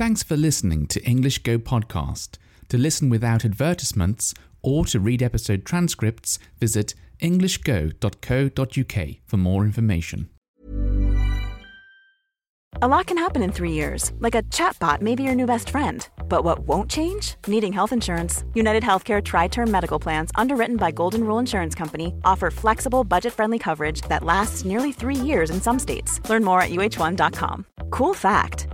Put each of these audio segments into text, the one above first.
Thanks for listening to English Go Podcast. To listen without advertisements or to read episode transcripts, visit englishgo.co.uk for more information. A lot can happen in three years, like a chatbot may be your new best friend. But what won't change? Needing health insurance. United Healthcare Tri Term Medical Plans, underwritten by Golden Rule Insurance Company, offer flexible, budget friendly coverage that lasts nearly three years in some states. Learn more at uh1.com. Cool fact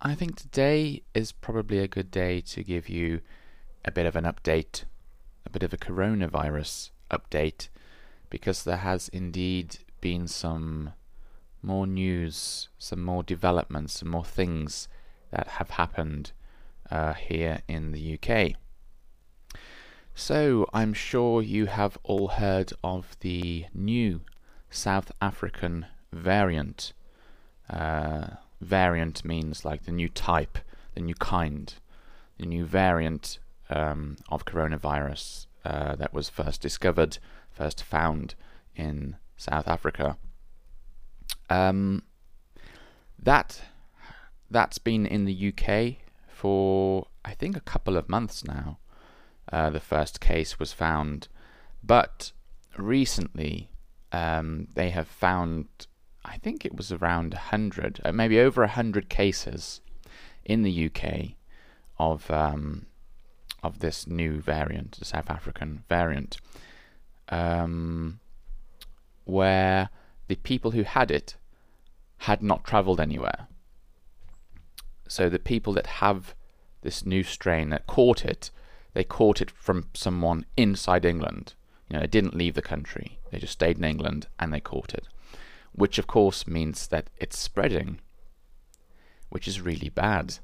I think today is probably a good day to give you a bit of an update, a bit of a coronavirus update, because there has indeed been some more news, some more developments, some more things that have happened uh, here in the UK. So, I'm sure you have all heard of the new South African variant. Uh, variant means like the new type, the new kind, the new variant um, of coronavirus uh, that was first discovered, first found in South Africa. Um, that that's been in the UK for I think a couple of months now. Uh, the first case was found, but recently um, they have found I think it was around 100, uh, maybe over 100 cases in the UK of um, of this new variant, the South African variant, um, where the people who had it had not travelled anywhere. So the people that have this new strain that caught it, they caught it from someone inside England. You know, they didn't leave the country; they just stayed in England and they caught it which of course means that it's spreading, which is really bad.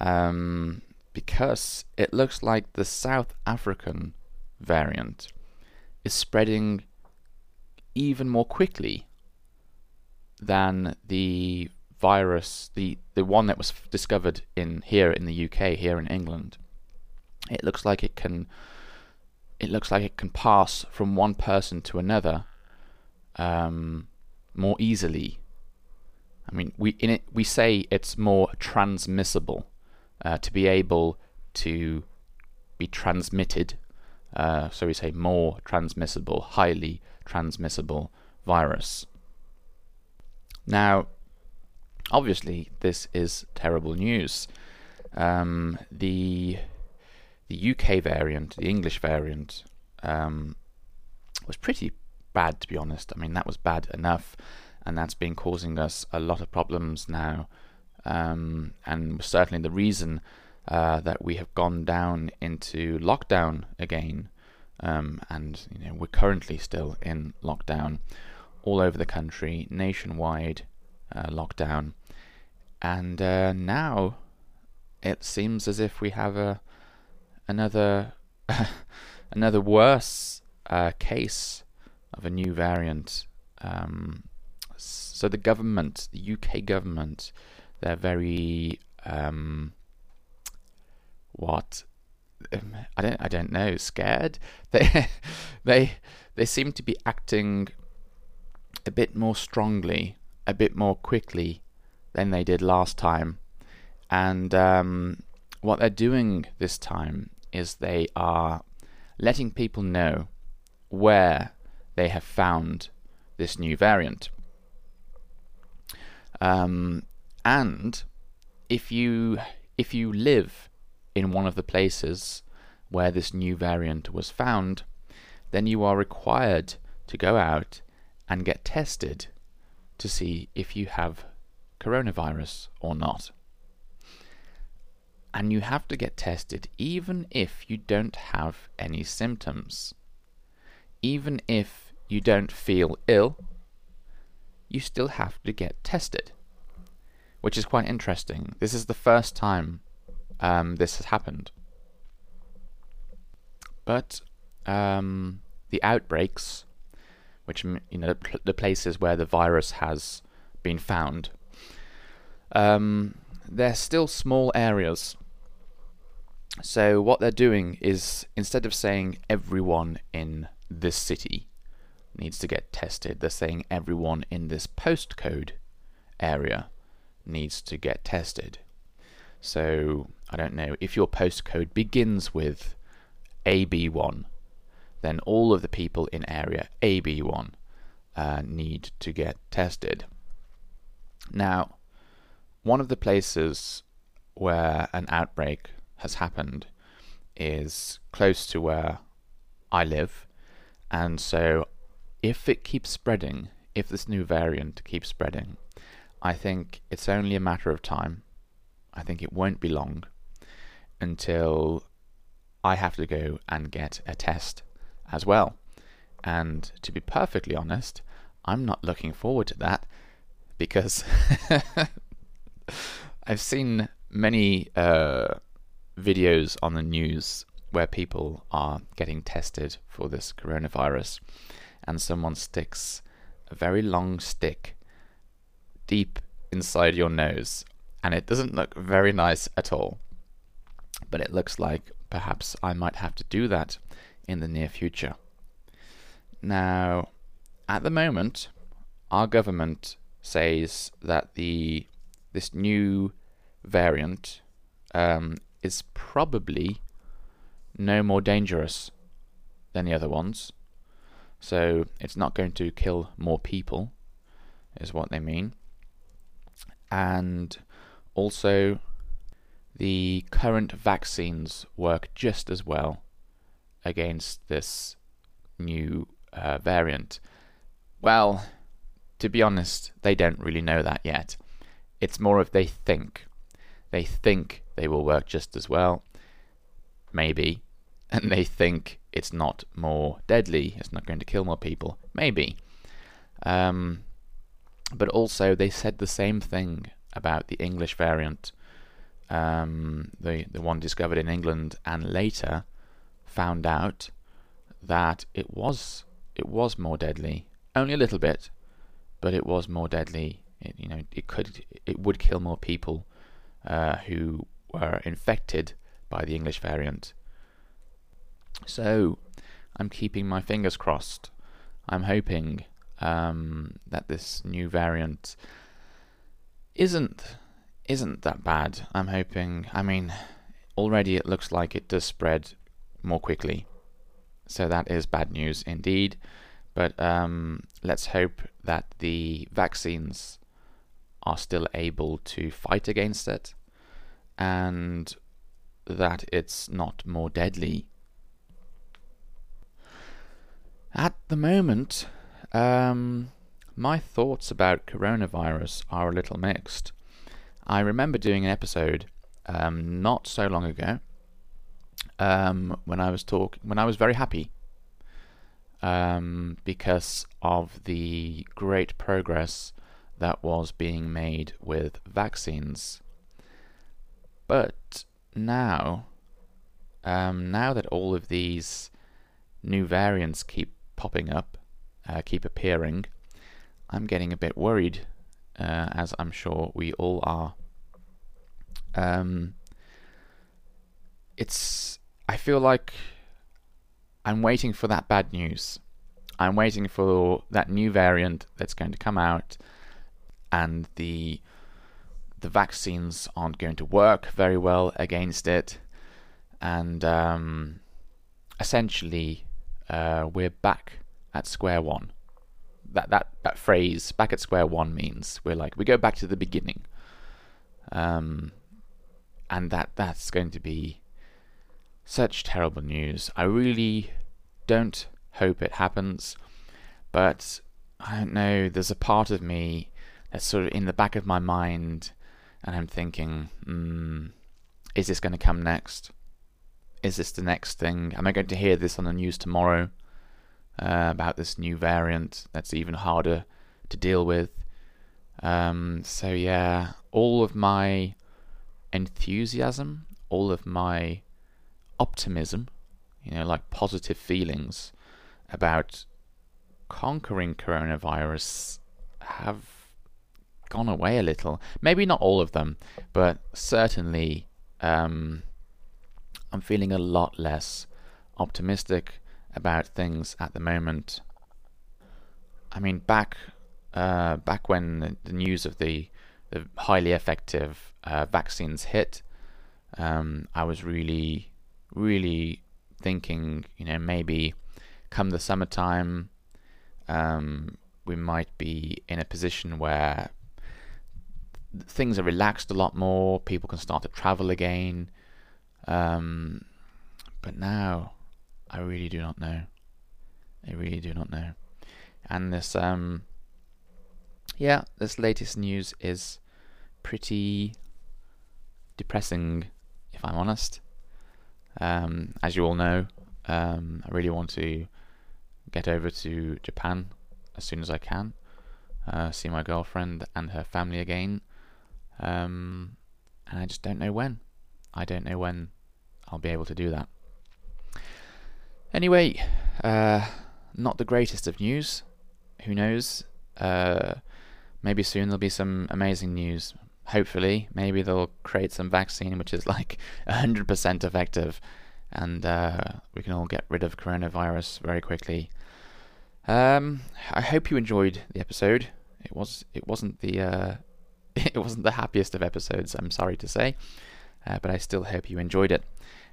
Um, because it looks like the South African variant is spreading even more quickly than the virus, the, the one that was discovered in here in the UK, here in England. It looks like it can it looks like it can pass from one person to another um, more easily. I mean, we in it we say it's more transmissible uh, to be able to be transmitted. Uh, so we say more transmissible, highly transmissible virus. Now, obviously, this is terrible news. Um, the the UK variant, the English variant, um, was pretty bad, to be honest. I mean, that was bad enough, and that's been causing us a lot of problems now, um, and certainly the reason uh, that we have gone down into lockdown again. Um, and you know we're currently still in lockdown all over the country, nationwide uh, lockdown, and uh, now it seems as if we have a another another worse uh, case of a new variant. Um, so the government, the UK government, they're very um, what um, I don't I don't know scared. They they they seem to be acting a bit more strongly, a bit more quickly than they did last time, and um, what they're doing this time is they are letting people know where they have found this new variant. Um, and if you if you live in one of the places where this new variant was found, then you are required to go out and get tested to see if you have coronavirus or not. And you have to get tested even if you don't have any symptoms. Even if you don't feel ill, you still have to get tested, which is quite interesting. This is the first time um, this has happened. But um, the outbreaks, which you know the places where the virus has been found, um, they're still small areas. So what they're doing is instead of saying everyone in this city needs to get tested, they're saying everyone in this postcode area needs to get tested. So I don't know if your postcode begins with AB1, then all of the people in area AB1 uh, need to get tested. Now, one of the places where an outbreak has happened is close to where I live, and so if it keeps spreading, if this new variant keeps spreading, I think it's only a matter of time. I think it won't be long until I have to go and get a test as well. And to be perfectly honest, I'm not looking forward to that because I've seen many uh, videos on the news where people are getting tested for this coronavirus, and someone sticks a very long stick deep inside your nose, and it doesn't look very nice at all. But it looks like perhaps I might have to do that in the near future. Now, at the moment, our government says that the this new variant um, is probably no more dangerous than the other ones. So it's not going to kill more people, is what they mean. And also, the current vaccines work just as well against this new uh, variant. Well, to be honest, they don't really know that yet. It's more of they think. They think they will work just as well, maybe, and they think it's not more deadly, it's not going to kill more people, maybe. Um, but also, they said the same thing about the English variant, um, the the one discovered in England, and later found out that it was it was more deadly, only a little bit, but it was more deadly. It, you know, it could it would kill more people uh, who were infected by the English variant. So, I'm keeping my fingers crossed. I'm hoping um, that this new variant isn't isn't that bad. I'm hoping. I mean, already it looks like it does spread more quickly, so that is bad news indeed. But um, let's hope that the vaccines are still able to fight against it and that it's not more deadly. At the moment, um, my thoughts about coronavirus are a little mixed. I remember doing an episode um, not so long ago um, when I was talking when I was very happy um, because of the great progress that was being made with vaccines. But now, um, now that all of these new variants keep popping up, uh, keep appearing, I'm getting a bit worried, uh, as I'm sure we all are. Um, it's. I feel like I'm waiting for that bad news. I'm waiting for that new variant that's going to come out, and the the vaccines aren't going to work very well against it, and um, essentially uh, we're back at square one. That that that phrase "back at square one" means we're like we go back to the beginning, um, and that that's going to be such terrible news. I really don't hope it happens, but I don't know. There's a part of me that's sort of in the back of my mind, and I'm thinking, mm, is this going to come next? Is this the next thing? Am I going to hear this on the news tomorrow uh, about this new variant that's even harder to deal with? Um, so yeah, all of my enthusiasm, all of my optimism, you know, like positive feelings about conquering coronavirus have gone away a little. Maybe not all of them, but certainly um, I'm feeling a lot less optimistic about things at the moment. I mean, back uh, back when the, news of the the highly effective uh, vaccines hit, um, I was really, really thinking, you know, maybe come the summertime, um, we might be in a position where things are relaxed a lot more. People can start to travel again. Um, but now, I really do not know. I really do not know. And this, um, yeah, this latest news is pretty depressing, if I'm honest. Um, as you all know, um, I really want to get over to Japan as soon as I can, uh, see my girlfriend and her family again. Um, and I just don't know when. I don't know when I'll be able to do that. Anyway, uh, not the greatest of news. Who knows? Uh, maybe soon there'll be some amazing news. Hopefully, maybe they'll create some vaccine which is like 100% effective and uh, we can all get rid of coronavirus very quickly. Um, I hope you enjoyed the episode. It was it wasn't the uh, it wasn't the happiest of episodes. I'm sorry to say, uh, but I still hope you enjoyed it.